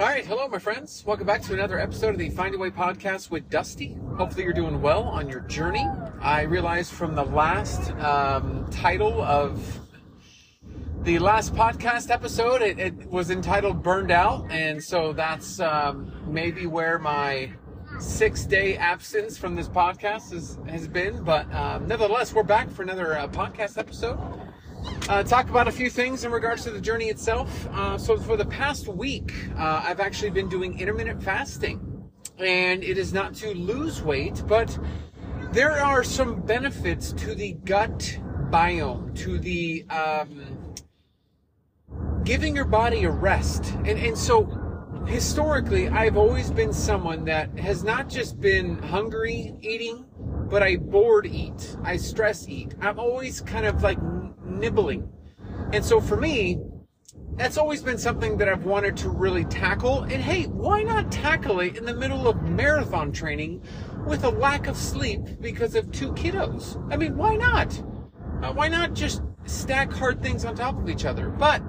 All right, hello, my friends. Welcome back to another episode of the Find a Way podcast with Dusty. Hopefully, you're doing well on your journey. I realized from the last um, title of the last podcast episode, it, it, was entitled Burned Out, and so that's um, maybe where my six day absence from this podcast is, has been. But um, nevertheless, we're back for another uh, podcast episode uh, talk about a few things in regards to the journey itself. Uh, so, for the past week, uh, I've actually been doing intermittent fasting, and it is not to lose weight, but there are some benefits to the gut biome, to the um, giving your body a rest. And, and so, historically, I've always been someone that has not just been hungry eating, but I bored eat, I stress eat. I'm always kind of like nibbling. And so for me, that's always been something that I've wanted to really tackle. And hey, why not tackle it in the middle of marathon training with a lack of sleep because of two kiddos? I mean, why not? Uh, why not just stack hard things on top of each other? But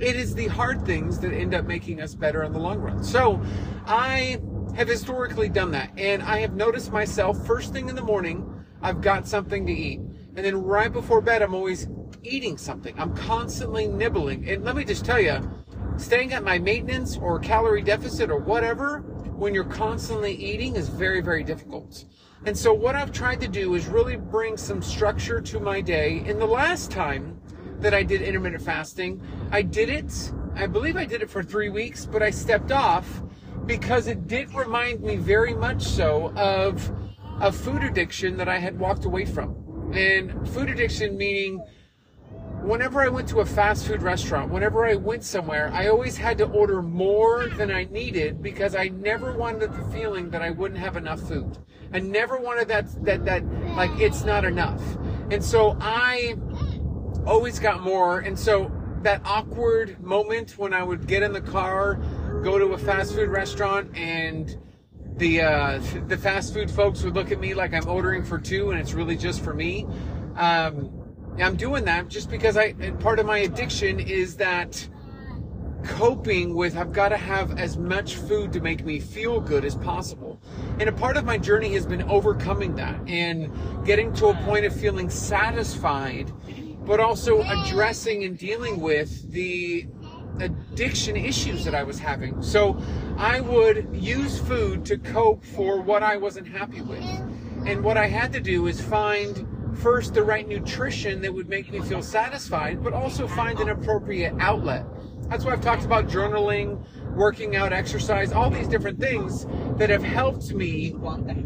it is the hard things that end up making us better in the long run. So I have historically done that. And I have noticed myself first thing in the morning, I've got something to eat. And then right before bed, I'm always eating something. I'm constantly nibbling. And let me just tell you, staying at my maintenance or calorie deficit or whatever, when you're constantly eating is very, very difficult. And so what I've tried to do is really bring some structure to my day. And the last time that I did intermittent fasting, I did it, I believe I did it for three weeks, but I stepped off because it did remind me very much so of a food addiction that I had walked away from. And food addiction meaning whenever I went to a fast food restaurant, whenever I went somewhere, I always had to order more than I needed because I never wanted the feeling that I wouldn't have enough food. I never wanted that that that like it's not enough. And so I always got more and so that awkward moment when I would get in the car, go to a fast food restaurant and the uh, the fast food folks would look at me like I'm ordering for two and it's really just for me. Um, I'm doing that just because I part of my addiction is that coping with I've got to have as much food to make me feel good as possible. And a part of my journey has been overcoming that and getting to a point of feeling satisfied, but also addressing and dealing with the addiction issues that I was having. So I would use food to cope for what I wasn't happy with. And what I had to do is find first the right nutrition that would make me feel satisfied, but also find an appropriate outlet. That's why I've talked about journaling, working out, exercise, all these different things that have helped me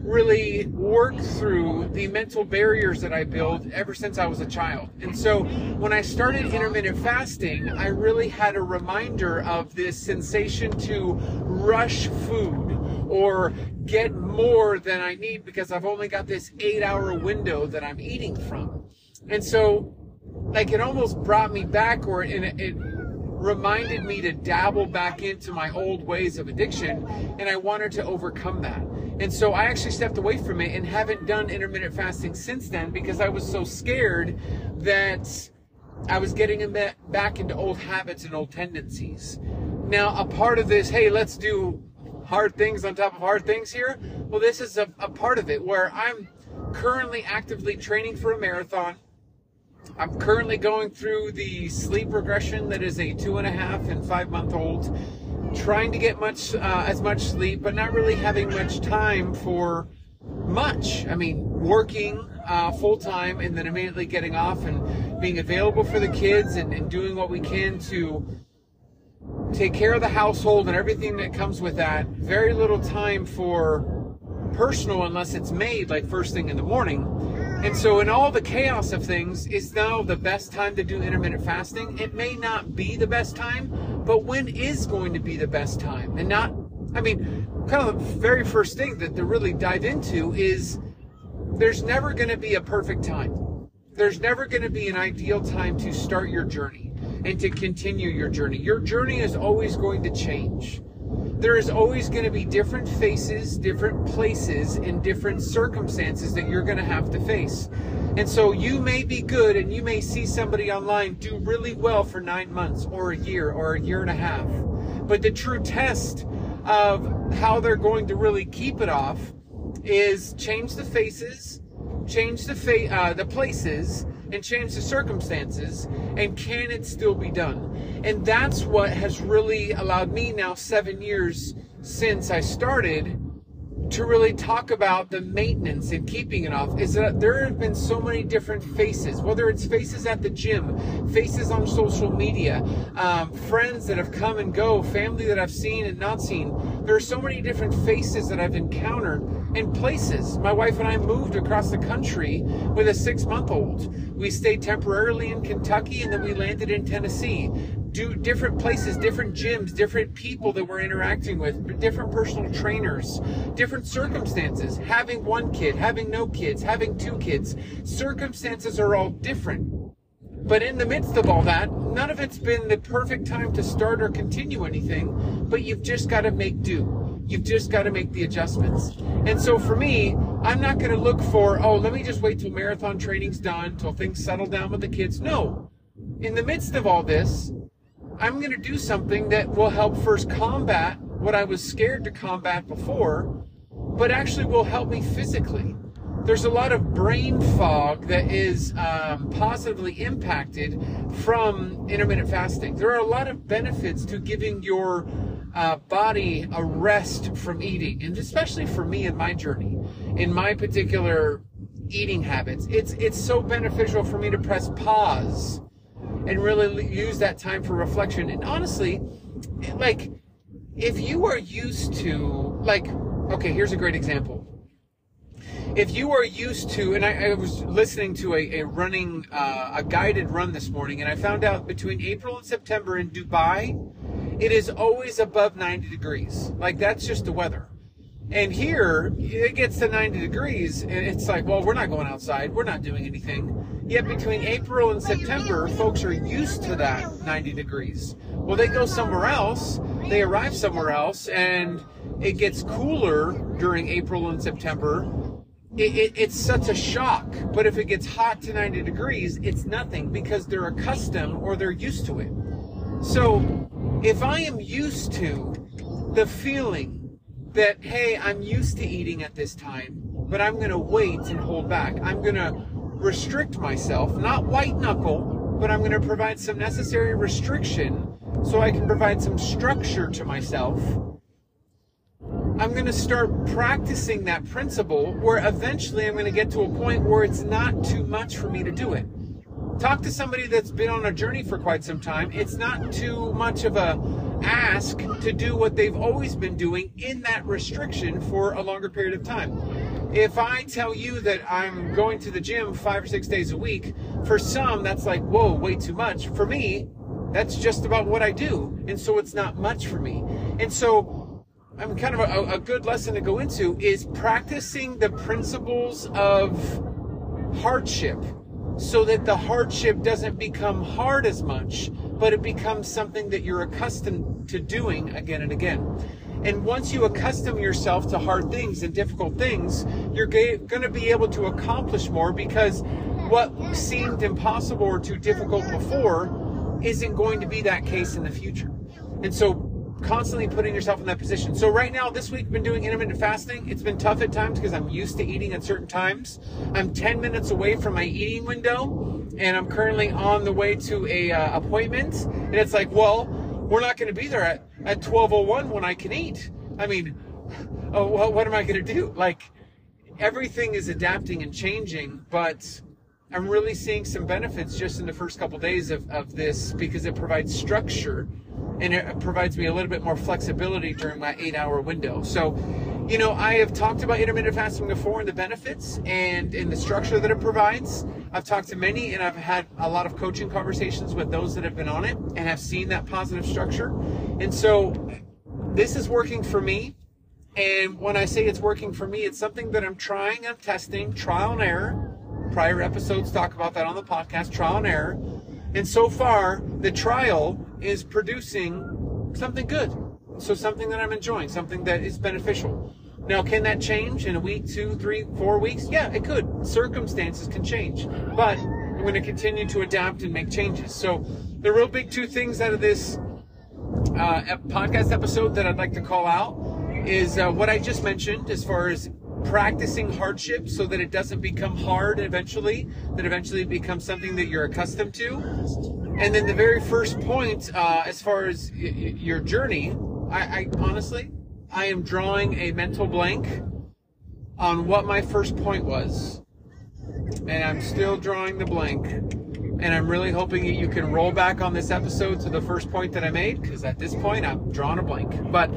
really work through the mental barriers that I built ever since I was a child. And so when I started intermittent fasting, I really had a reminder of this sensation to rush food or get more than I need because I've only got this eight hour window that I'm eating from. And so, like, it almost brought me back or it, it reminded me to dabble back into my old ways of addiction, and I wanted to overcome that. And so I actually stepped away from it and haven't done intermittent fasting since then because I was so scared that I was getting back into old habits and old tendencies. Now, a part of this, hey, let's do hard things on top of hard things here. Well, this is a, a part of it where I'm currently actively training for a marathon. I'm currently going through the sleep regression that is a two and a half and five month old, trying to get much uh, as much sleep, but not really having much time for much. I mean, working uh, full time and then immediately getting off and being available for the kids and, and doing what we can to take care of the household and everything that comes with that. Very little time for personal unless it's made like first thing in the morning. And so, in all the chaos of things, is now the best time to do intermittent fasting? It may not be the best time, but when is going to be the best time? And not, I mean, kind of the very first thing that to really dive into is there's never going to be a perfect time. There's never going to be an ideal time to start your journey and to continue your journey. Your journey is always going to change there is always going to be different faces, different places, and different circumstances that you're going to have to face. And so you may be good and you may see somebody online do really well for nine months or a year or a year and a half. But the true test of how they're going to really keep it off is change the faces, change the fa- uh, the places, and change the circumstances, and can it still be done? And that's what has really allowed me now seven years since I started to really talk about the maintenance and keeping it off is that there have been so many different faces, whether it's faces at the gym, faces on social media, um, friends that have come and go, family that I've seen and not seen. There are so many different faces that I've encountered in places. My wife and I moved across the country with a six month old. We stayed temporarily in Kentucky and then we landed in Tennessee do different places, different gyms, different people that we're interacting with, different personal trainers, different circumstances. Having one kid, having no kids, having two kids. Circumstances are all different. But in the midst of all that, none of it's been the perfect time to start or continue anything, but you've just got to make do. You've just got to make the adjustments. And so for me, I'm not going to look for, oh, let me just wait till marathon training's done, till things settle down with the kids. No. In the midst of all this, I'm going to do something that will help first combat what I was scared to combat before, but actually will help me physically. There's a lot of brain fog that is um, positively impacted from intermittent fasting. There are a lot of benefits to giving your uh, body a rest from eating, and especially for me in my journey, in my particular eating habits. It's it's so beneficial for me to press pause and really use that time for reflection. And honestly, like, if you are used to, like, okay, here's a great example. If you are used to, and I, I was listening to a, a running, uh, a guided run this morning, and I found out between April and September in Dubai, it is always above 90 degrees. Like, that's just the weather. And here, it gets to 90 degrees, and it's like, well, we're not going outside. We're not doing anything. Yet between April and September, folks are used to that 90 degrees. Well, they go somewhere else, they arrive somewhere else, and it gets cooler during April and September. It, it, it's such a shock. But if it gets hot to 90 degrees, it's nothing because they're accustomed or they're used to it. So if I am used to the feeling that, hey, I'm used to eating at this time, but I'm going to wait and hold back. I'm going to restrict myself, not white knuckle, but I'm going to provide some necessary restriction so I can provide some structure to myself. I'm going to start practicing that principle where eventually I'm going to get to a point where it's not too much for me to do it. Talk to somebody that's been on a journey for quite some time. It's not too much of a ask to do what they've always been doing in that restriction for a longer period of time. If I tell you that I'm going to the gym five or six days a week, for some, that's like, whoa, way too much. For me, that's just about what I do. And so it's not much for me. And so I'm kind of a, a good lesson to go into is practicing the principles of hardship so that the hardship doesn't become hard as much, but it becomes something that you're accustomed to doing again and again. And once you accustom yourself to hard things and difficult things, you're going to be able to accomplish more because what seemed impossible or too difficult before isn't going to be that case in the future. And so constantly putting yourself in that position. So right now, this week, I've been doing intermittent fasting. It's been tough at times because I'm used to eating at certain times. I'm 10 minutes away from my eating window, and I'm currently on the way to a uh, appointment. And it's like, well, we're not going to be there at, at 12:01 when I can eat. I mean, oh, well, what am I going to do? Like, everything is adapting and changing, but I'm really seeing some benefits just in the first couple days of, of this because it provides structure and it provides me a little bit more flexibility during my eight hour window. So, you know, I have talked about intermittent fasting before and the benefits and in the structure that it provides. I've talked to many and I've had a lot of coaching conversations with those that have been on it and have seen that positive structure. And so this is working for me. And when I say it's working for me, it's something that I'm trying, I'm testing, trial and error. Prior episodes talk about that on the podcast, trial and error. And so far, the trial is producing something good. So something that I'm enjoying, something that is beneficial. Now, can that change in a week, two, three, four weeks? Yeah, it could. Circumstances can change. But I'm going to continue to adapt and make changes. So the real big two things out of this uh, podcast episode that I'd like to call out is uh, what I just mentioned as far as practicing hardship so that it doesn't become hard eventually, that eventually it becomes something that you're accustomed to. And then the very first point, uh, as far as y- y- your journey, I, I honestly, I am drawing a mental blank on what my first point was. And I'm still drawing the blank. And I'm really hoping that you can roll back on this episode to the first point that I made, because at this point I'm drawing a blank. But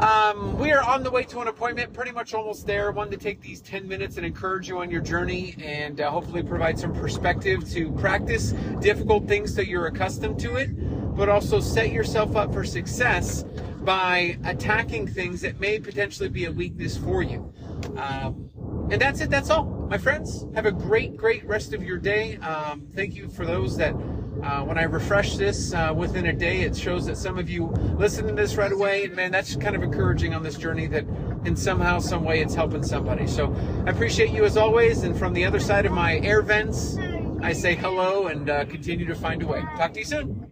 um, we are on the way to an appointment, pretty much almost there. Wanted to take these 10 minutes and encourage you on your journey and uh, hopefully provide some perspective to practice difficult things so you're accustomed to it, but also set yourself up for success by attacking things that may potentially be a weakness for you. Um, and that's it. That's all, my friends. Have a great, great rest of your day. Um, thank you for those that, uh, when I refresh this uh, within a day, it shows that some of you listen to this right away. And man, that's kind of encouraging on this journey that in somehow, some way, it's helping somebody. So I appreciate you as always. And from the other side of my air vents, I say hello and uh, continue to find a way. Talk to you soon.